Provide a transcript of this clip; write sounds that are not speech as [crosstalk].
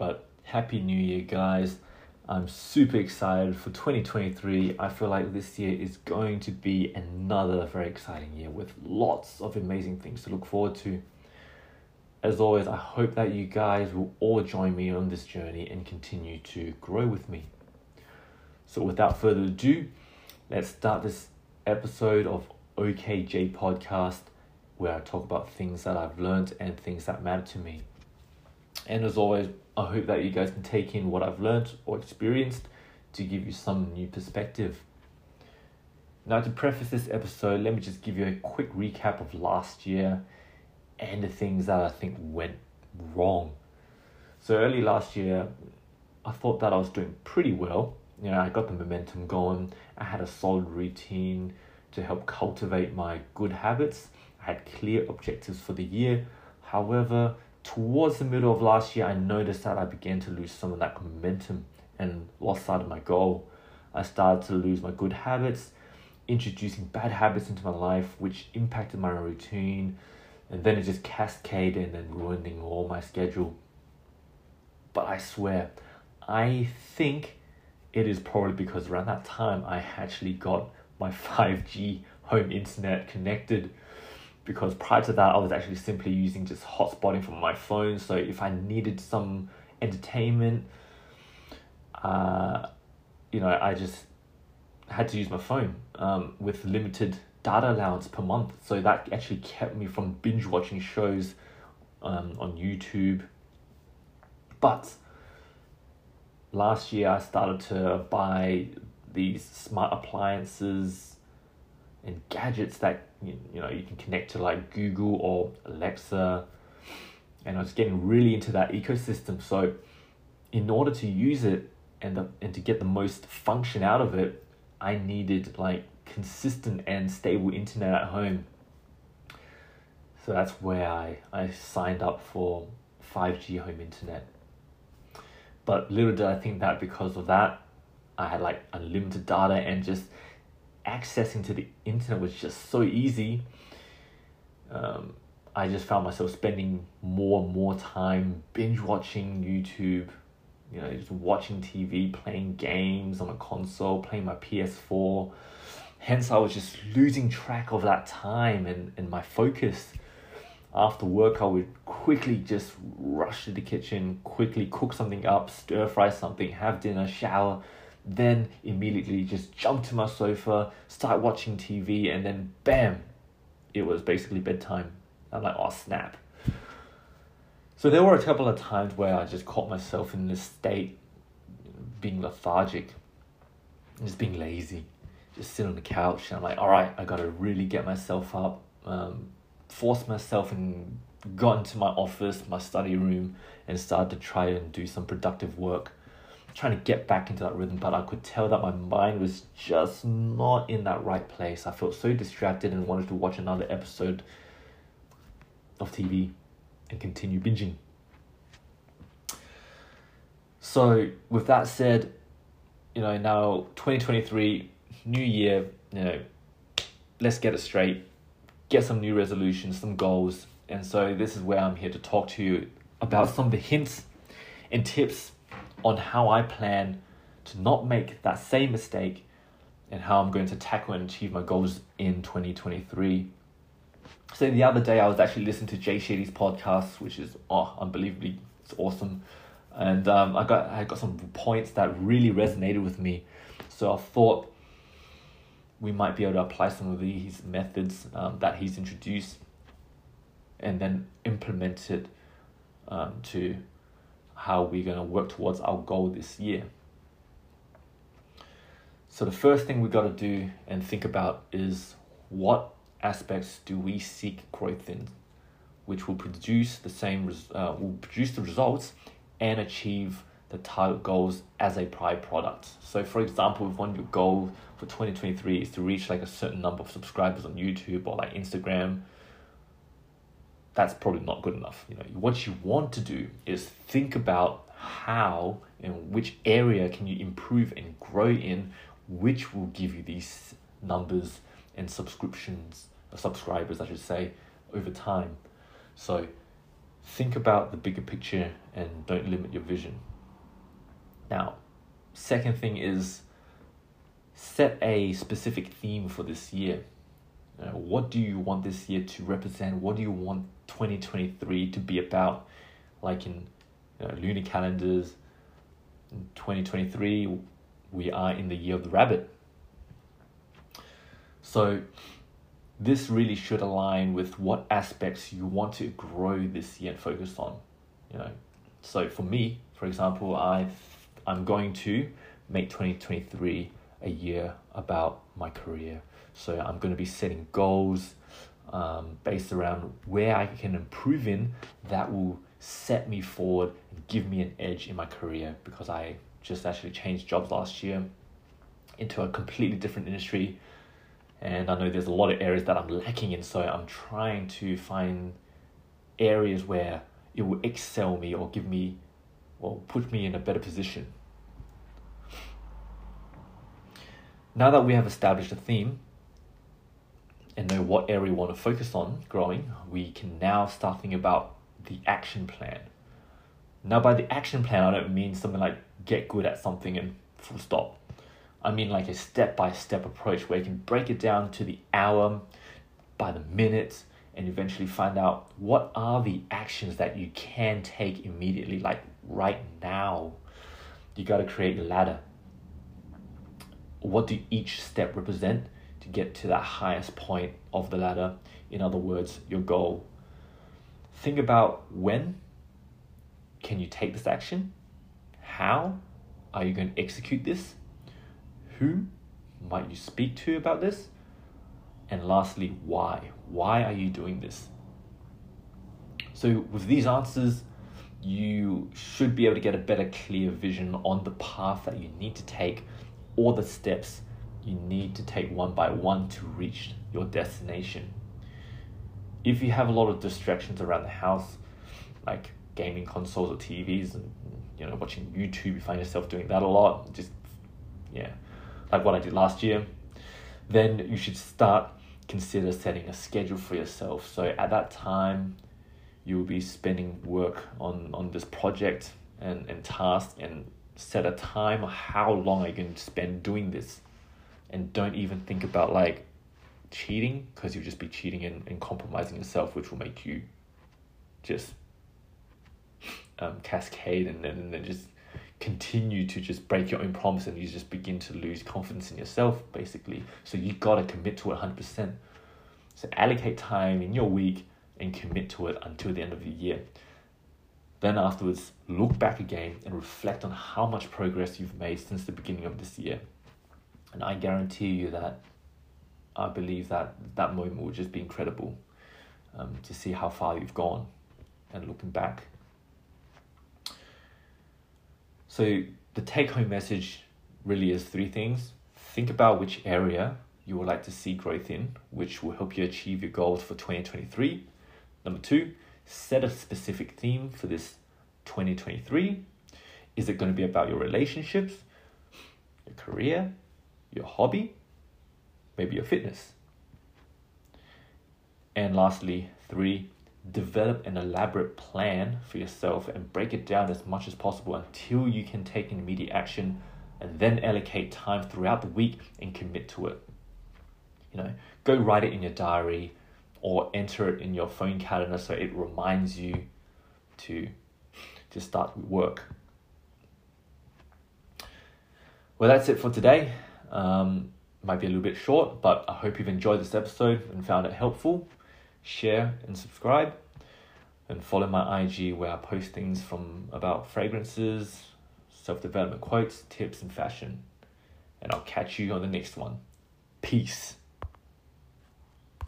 but Happy New Year, guys. I'm super excited for 2023. I feel like this year is going to be another very exciting year with lots of amazing things to look forward to. As always, I hope that you guys will all join me on this journey and continue to grow with me. So, without further ado, let's start this episode of OKJ Podcast where I talk about things that I've learned and things that matter to me. And as always, I hope that you guys can take in what I've learned or experienced to give you some new perspective. Now, to preface this episode, let me just give you a quick recap of last year and the things that I think went wrong. So, early last year, I thought that I was doing pretty well. You know, I got the momentum going, I had a solid routine to help cultivate my good habits. I had clear objectives for the year. However, towards the middle of last year, I noticed that I began to lose some of that momentum and lost sight of my goal. I started to lose my good habits, introducing bad habits into my life, which impacted my routine, and then it just cascaded and then ruining all my schedule. But I swear, I think it is probably because around that time I actually got my [laughs] 5G home internet connected because prior to that I was actually simply using just hotspotting from my phone. So if I needed some entertainment uh, you know I just had to use my phone um, with limited data allowance per month. So that actually kept me from binge watching shows um, on YouTube. But last year I started to buy these smart appliances and gadgets that you, you know you can connect to like Google or Alexa. And I was getting really into that ecosystem. So in order to use it and the, and to get the most function out of it I needed like consistent and stable internet at home. So that's where I, I signed up for 5G home internet. But little did I think that because of that I had like unlimited data and just accessing to the internet was just so easy. Um, I just found myself spending more and more time binge watching YouTube, you know, just watching TV, playing games on a console, playing my PS4. Hence, I was just losing track of that time and, and my focus. After work, I would quickly just rush to the kitchen, quickly cook something up, stir fry something, have dinner, shower, then immediately just jump to my sofa, start watching TV, and then bam, it was basically bedtime. I'm like, oh snap. So there were a couple of times where I just caught myself in this state, being lethargic, just being lazy, just sit on the couch. And I'm like, all right, I gotta really get myself up, um, force myself and got into my office, my study room, and started to try and do some productive work trying to get back into that rhythm, but I could tell that my mind was just not in that right place. I felt so distracted and wanted to watch another episode of TV and continue binging. So, with that said, you know, now 2023, new year, you know, let's get it straight, get some new resolutions, some goals. And so, this is where I'm here to talk to you about some of the hints and tips on how I plan to not make that same mistake and how I'm going to tackle and achieve my goals in 2023. So the other day I was actually listening to Jay Shetty's podcast, which is oh unbelievably it's awesome. And um, I got I got some points that really resonated with me. So I thought we might be able to apply some of these methods um, that he's introduced and then implement it um, to how we're going to work towards our goal this year. So, the first thing we've got to do and think about is what aspects do we seek growth in, which will produce the same, uh, will produce the results and achieve the target goals as a byproduct. So, for example, if one your goal for 2023 is to reach like a certain number of subscribers on YouTube or like Instagram, that's probably not good enough. You know, what you want to do is think about how and which area can you improve and grow in, which will give you these numbers and subscriptions, or subscribers, I should say, over time. So think about the bigger picture and don't limit your vision. Now, second thing is set a specific theme for this year. Uh, what do you want this year to represent? What do you want 2023 to be about? Like in you know, lunar calendars, in 2023, we are in the year of the rabbit. So, this really should align with what aspects you want to grow this year and focus on. You know, so for me, for example, I I'm going to make 2023 a year about my career. So I'm going to be setting goals um, based around where I can improve in that will set me forward and give me an edge in my career because I just actually changed jobs last year into a completely different industry. And I know there's a lot of areas that I'm lacking in so I'm trying to find areas where it will excel me or give me or put me in a better position. Now that we have established a theme and know what area we want to focus on growing, we can now start thinking about the action plan. Now, by the action plan, I don't mean something like get good at something and full stop. I mean like a step by step approach where you can break it down to the hour, by the minute, and eventually find out what are the actions that you can take immediately, like right now. You got to create a ladder what do each step represent to get to that highest point of the ladder? In other words, your goal. Think about when can you take this action? How are you going to execute this? Who might you speak to about this? And lastly, why? Why are you doing this? So, with these answers, you should be able to get a better, clear vision on the path that you need to take or the steps you need to take one by one to reach your destination. If you have a lot of distractions around the house, like gaming consoles or TVs and you know watching YouTube, you find yourself doing that a lot, just yeah, like what I did last year, then you should start consider setting a schedule for yourself. So at that time, you will be spending work on on this project and and task and set a time how long are you going to spend doing this and don't even think about like cheating because you'll just be cheating and, and compromising yourself which will make you just um, cascade and then, and then just continue to just break your own promise and you just begin to lose confidence in yourself basically. So you got to commit to it 100% so allocate time in your week and commit to it until the end of the year. Then afterwards, look back again and reflect on how much progress you've made since the beginning of this year. And I guarantee you that I believe that that moment will just be incredible um, to see how far you've gone and looking back. So, the take home message really is three things. Think about which area you would like to see growth in, which will help you achieve your goals for 2023. Number two, set a specific theme for this 2023. Is it going to be about your relationships, your career, your hobby, maybe your fitness? And lastly, three, develop an elaborate plan for yourself and break it down as much as possible until you can take immediate action and then allocate time throughout the week and commit to it. You know, go write it in your diary, or enter it in your phone calendar so it reminds you to to start work. Well, that's it for today. Um, might be a little bit short, but I hope you've enjoyed this episode and found it helpful. Share and subscribe, and follow my IG where I post things from about fragrances, self development quotes, tips, and fashion. And I'll catch you on the next one. Peace.